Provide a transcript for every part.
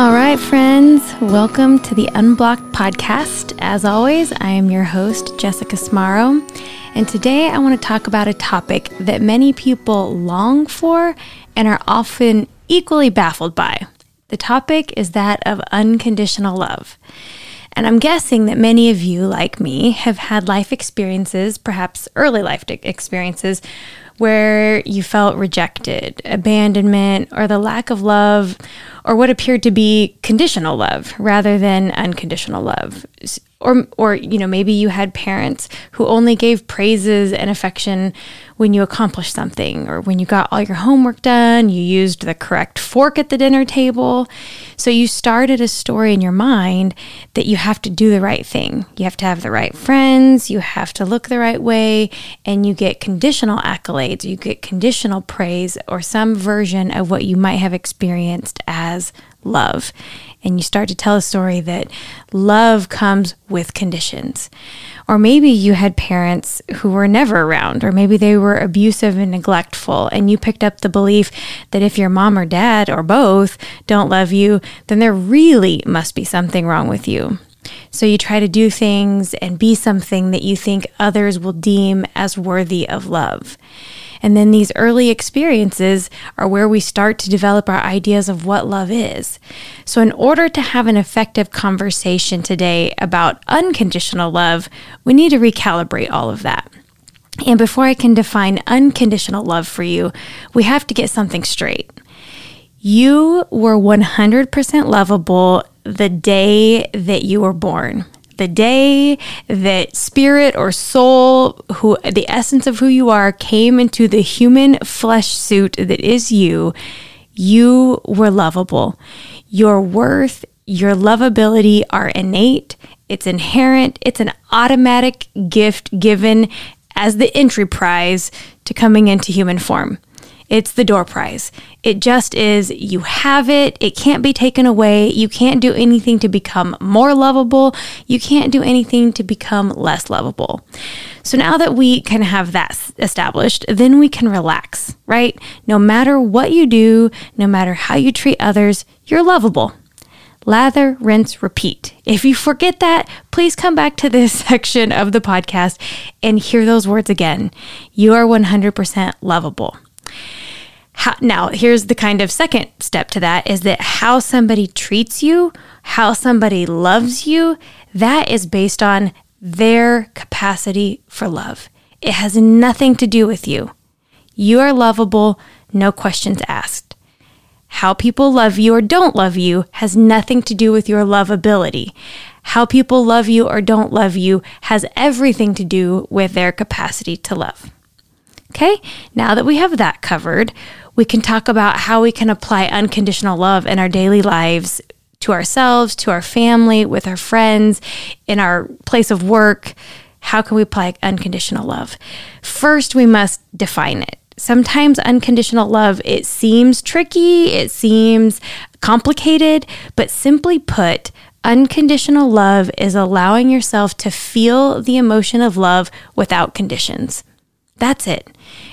All right, friends, welcome to the Unblocked podcast. As always, I am your host, Jessica Smaro, and today I want to talk about a topic that many people long for and are often equally baffled by. The topic is that of unconditional love. And I'm guessing that many of you, like me, have had life experiences, perhaps early life experiences, where you felt rejected, abandonment, or the lack of love, or what appeared to be conditional love rather than unconditional love or or you know maybe you had parents who only gave praises and affection when you accomplished something or when you got all your homework done you used the correct fork at the dinner table. So you started a story in your mind that you have to do the right thing. You have to have the right friends you have to look the right way and you get conditional accolades you get conditional praise or some version of what you might have experienced as love and you start to tell a story that love comes with conditions. Or maybe you had parents who were never around, or maybe they were abusive and neglectful, and you picked up the belief that if your mom or dad or both don't love you, then there really must be something wrong with you. So you try to do things and be something that you think others will deem as worthy of love. And then these early experiences are where we start to develop our ideas of what love is. So, in order to have an effective conversation today about unconditional love, we need to recalibrate all of that. And before I can define unconditional love for you, we have to get something straight. You were 100% lovable the day that you were born the day that spirit or soul, who the essence of who you are, came into the human flesh suit that is you, you were lovable. Your worth, your lovability are innate, it's inherent, it's an automatic gift given as the entry prize to coming into human form. It's the door prize. It just is. You have it. It can't be taken away. You can't do anything to become more lovable. You can't do anything to become less lovable. So now that we can have that established, then we can relax, right? No matter what you do, no matter how you treat others, you're lovable. Lather, rinse, repeat. If you forget that, please come back to this section of the podcast and hear those words again. You are 100% lovable. How, now, here's the kind of second step to that is that how somebody treats you, how somebody loves you, that is based on their capacity for love. It has nothing to do with you. You are lovable, no questions asked. How people love you or don't love you has nothing to do with your lovability. How people love you or don't love you has everything to do with their capacity to love. Okay, now that we have that covered, we can talk about how we can apply unconditional love in our daily lives to ourselves, to our family, with our friends, in our place of work. How can we apply unconditional love? First, we must define it. Sometimes unconditional love it seems tricky, it seems complicated, but simply put, unconditional love is allowing yourself to feel the emotion of love without conditions. That's it.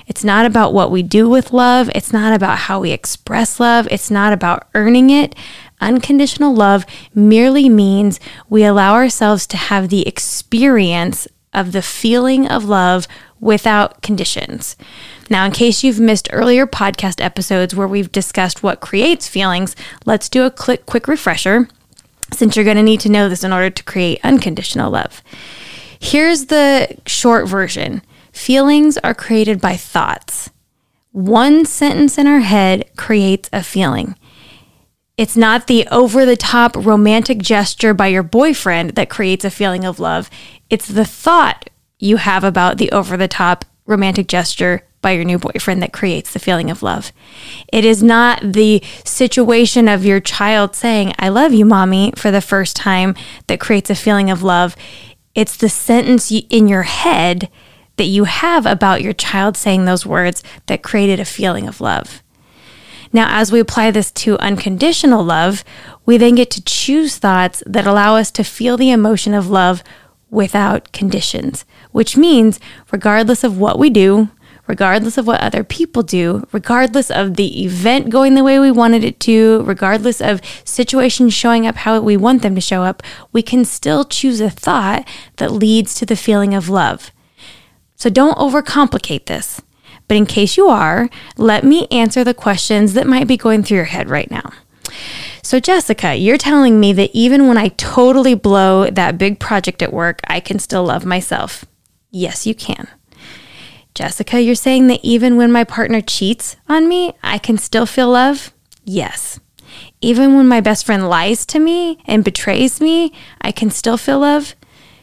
It's not about what we do with love. It's not about how we express love. It's not about earning it. Unconditional love merely means we allow ourselves to have the experience of the feeling of love without conditions. Now, in case you've missed earlier podcast episodes where we've discussed what creates feelings, let's do a quick, quick refresher since you're going to need to know this in order to create unconditional love. Here's the short version Feelings are created by thoughts. One sentence in our head creates a feeling. It's not the over the top romantic gesture by your boyfriend that creates a feeling of love. It's the thought you have about the over the top romantic gesture by your new boyfriend that creates the feeling of love. It is not the situation of your child saying, I love you, mommy, for the first time that creates a feeling of love. It's the sentence in your head that you have about your child saying those words that created a feeling of love. Now, as we apply this to unconditional love, we then get to choose thoughts that allow us to feel the emotion of love without conditions, which means regardless of what we do, regardless of what other people do, regardless of the event going the way we wanted it to, regardless of situations showing up how we want them to show up, we can still choose a thought that leads to the feeling of love. So don't overcomplicate this. But in case you are, let me answer the questions that might be going through your head right now. So, Jessica, you're telling me that even when I totally blow that big project at work, I can still love myself. Yes, you can. Jessica, you're saying that even when my partner cheats on me, I can still feel love? Yes. Even when my best friend lies to me and betrays me, I can still feel love?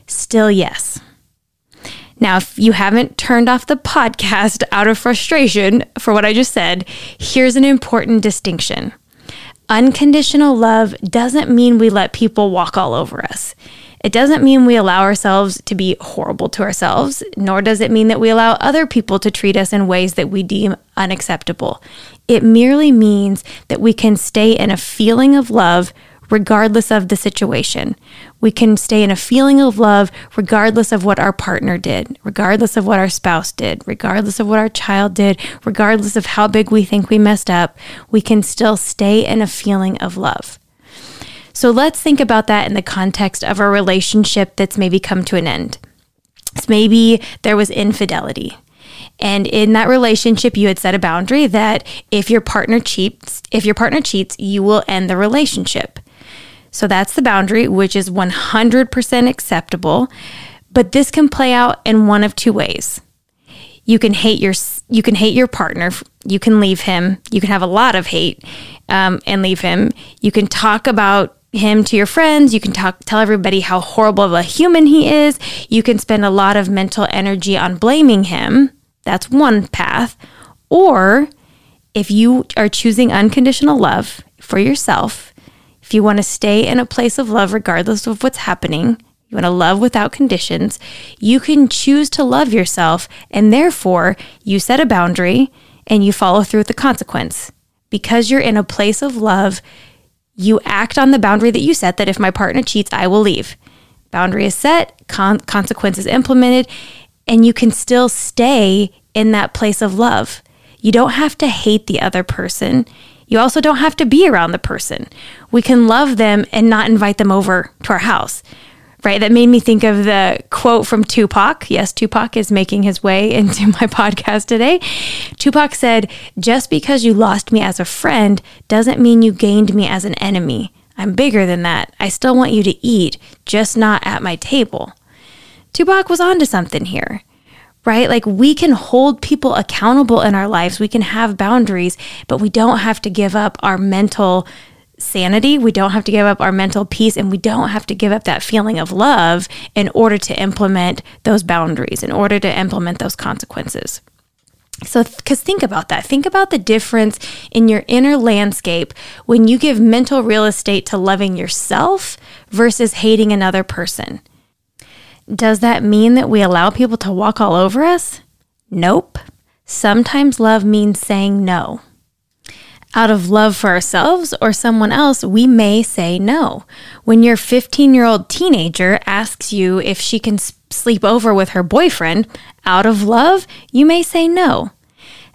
Still, yes. Now, if you haven't turned off the podcast out of frustration for what I just said, here's an important distinction. Unconditional love doesn't mean we let people walk all over us. It doesn't mean we allow ourselves to be horrible to ourselves, nor does it mean that we allow other people to treat us in ways that we deem unacceptable. It merely means that we can stay in a feeling of love regardless of the situation. We can stay in a feeling of love regardless of what our partner did, regardless of what our spouse did, regardless of what our child did, regardless of how big we think we messed up. We can still stay in a feeling of love. So let's think about that in the context of a relationship that's maybe come to an end. So maybe there was infidelity. And in that relationship, you had set a boundary that if your partner cheats, if your partner cheats, you will end the relationship. So that's the boundary, which is 100% acceptable. But this can play out in one of two ways. You can hate your you can hate your partner. You can leave him. You can have a lot of hate um, and leave him. You can talk about him to your friends. You can talk, tell everybody how horrible of a human he is. You can spend a lot of mental energy on blaming him. That's one path. Or if you are choosing unconditional love for yourself, if you want to stay in a place of love regardless of what's happening, you want to love without conditions, you can choose to love yourself and therefore you set a boundary and you follow through with the consequence. Because you're in a place of love, you act on the boundary that you set that if my partner cheats, I will leave. Boundary is set, con- consequences implemented, and you can still stay in that place of love. You don't have to hate the other person. You also don't have to be around the person. We can love them and not invite them over to our house right? That made me think of the quote from Tupac. Yes, Tupac is making his way into my podcast today. Tupac said, Just because you lost me as a friend doesn't mean you gained me as an enemy. I'm bigger than that. I still want you to eat, just not at my table. Tupac was onto something here right? Like we can hold people accountable in our lives. We can have boundaries, but we don't have to give up our mental sanity. We don't have to give up our mental peace and we don't have to give up that feeling of love in order to implement those boundaries, in order to implement those consequences. So, because think about that. Think about the difference in your inner landscape when you give mental real estate to loving yourself versus hating another person. Does that mean that we allow people to walk all over us? Nope. Sometimes love means saying no out of love for ourselves or someone else, we may say no. When your 15 year old teenager asks you if she can sleep over with her boyfriend, out of love, you may say no.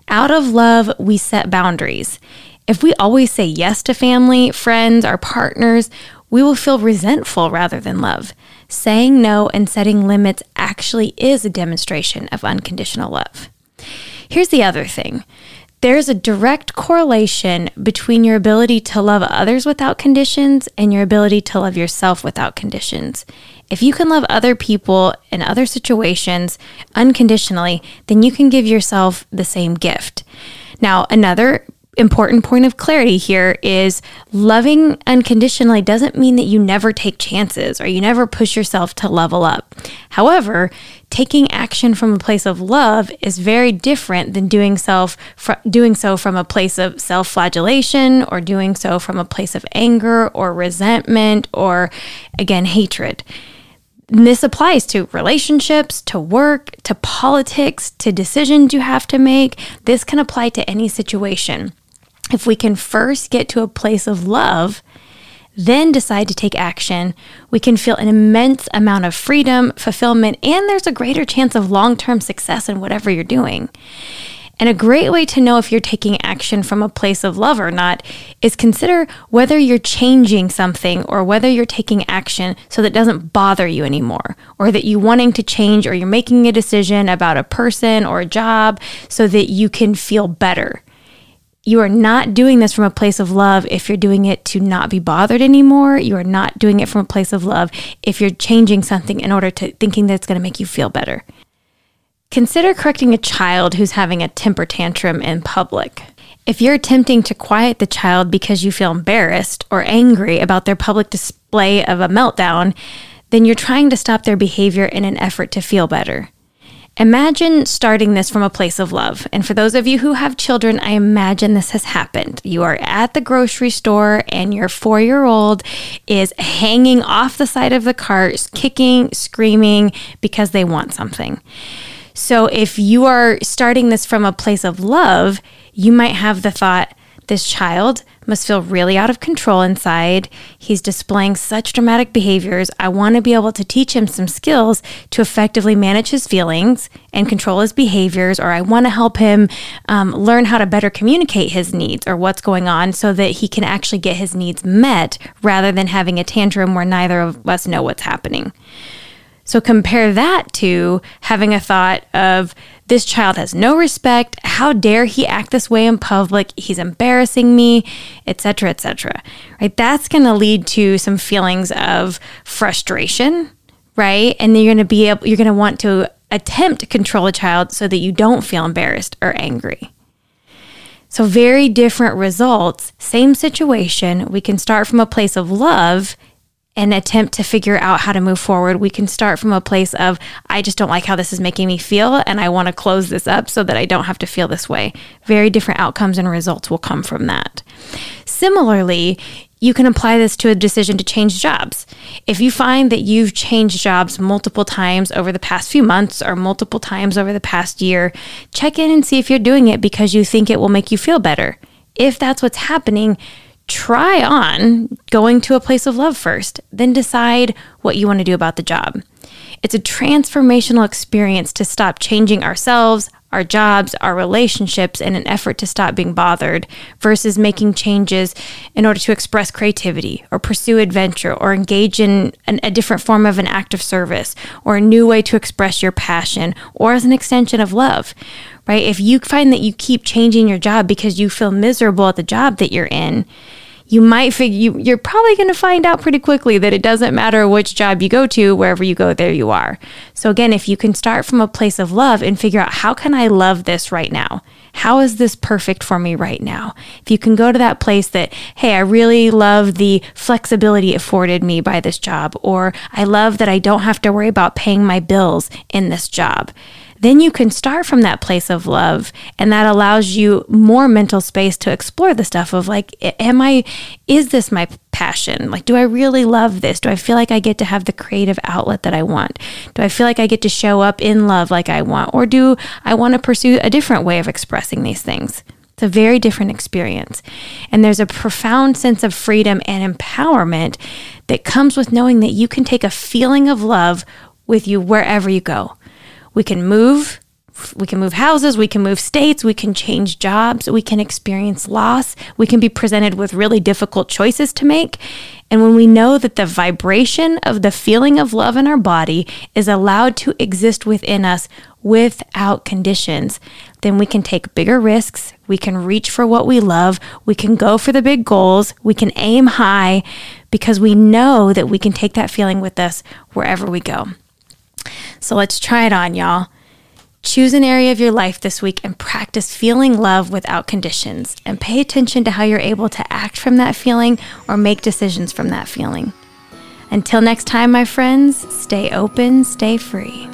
Out of love, we set boundaries. If we always say yes to family, friends, our partners, we will feel resentful rather than love. Saying no and setting limits actually is a demonstration of unconditional love. Here's the other thing there's a direct correlation between your ability to love others without conditions and your ability to love yourself without conditions. If you can love other people in other situations unconditionally, then you can give yourself the same gift. Now, another important point of clarity here is loving unconditionally doesn't mean that you never take chances or you never push yourself to level up. However, taking action from a place of love is very different than doing self fr- doing so from a place of self-flagellation or doing so from a place of anger or resentment or again hatred. And this applies to relationships, to work, to politics, to decisions you have to make. This can apply to any situation if we can first get to a place of love, then decide to take action, we can feel an immense amount of freedom, fulfillment, and there's a greater chance of long term success in whatever you're doing. And a great way to know if you're taking action from a place of love or not is consider whether you're changing something or whether you're taking action so that it doesn't bother you anymore, or that you're wanting to change or you're making a decision about a person or a job so that you can feel better. You are not doing this from a place of love if you're doing it to not be bothered anymore. You are not doing it from a place of love if you're changing something in order to thinking that it's going to make you feel better. Consider correcting a child who's having a temper tantrum in public. If you're attempting to quiet the child because you feel embarrassed or angry about their public display of a meltdown, then you're trying to stop their behavior in an effort to feel better. Imagine starting this from a place of love. And for those of you who have children, I imagine this has happened. You are at the grocery store and your four year old is hanging off the side of the cart, kicking, screaming because they want something. So if you are starting this from a place of love, you might have the thought, this child must feel really out of control inside. He's displaying such dramatic behaviors. I want to be able to teach him some skills to effectively manage his feelings and control his behaviors, or I want to help him um, learn how to better communicate his needs or what's going on so that he can actually get his needs met rather than having a tantrum where neither of us know what's happening. So compare that to having a thought of this child has no respect. How dare he act this way in public? He's embarrassing me, etc., etc. Right? That's going to lead to some feelings of frustration, right? And then you're going to be able you're going to want to attempt to control a child so that you don't feel embarrassed or angry. So, very different results, same situation. We can start from a place of love and attempt to figure out how to move forward, we can start from a place of, I just don't like how this is making me feel, and I want to close this up so that I don't have to feel this way. Very different outcomes and results will come from that. Similarly, you can apply this to a decision to change jobs. If you find that you've changed jobs multiple times over the past few months or multiple times over the past year, check in and see if you're doing it because you think it will make you feel better. If that's what's happening, try on going to a place of love first, then decide what you want to do about the job. It's a transformational experience to stop changing ourselves, our jobs, our relationships in an effort to stop being bothered versus making changes in order to express creativity or pursue adventure or engage in an, a different form of an act of service or a new way to express your passion or as an extension of love. Right? If you find that you keep changing your job because you feel miserable at the job that you're in, you might figure you, you're probably going to find out pretty quickly that it doesn't matter which job you go to, wherever you go, there you are. So, again, if you can start from a place of love and figure out how can I love this right now? How is this perfect for me right now? If you can go to that place that, hey, I really love the flexibility afforded me by this job, or I love that I don't have to worry about paying my bills in this job then you can start from that place of love and that allows you more mental space to explore the stuff of like am i is this my passion? Like do i really love this? Do i feel like i get to have the creative outlet that i want? Do i feel like i get to show up in love like i want? Or do i want to pursue a different way of expressing these things? It's a very different experience. And there's a profound sense of freedom and empowerment that comes with knowing that you can take a feeling of love with you wherever you go. We can move. We can move houses, we can move states, we can change jobs, we can experience loss, we can be presented with really difficult choices to make. And when we know that the vibration of the feeling of love in our body is allowed to exist within us without conditions, then we can take bigger risks, we can reach for what we love, we can go for the big goals, we can aim high because we know that we can take that feeling with us wherever we go. So let's try it on, y'all. Choose an area of your life this week and practice feeling love without conditions and pay attention to how you're able to act from that feeling or make decisions from that feeling. Until next time, my friends, stay open, stay free.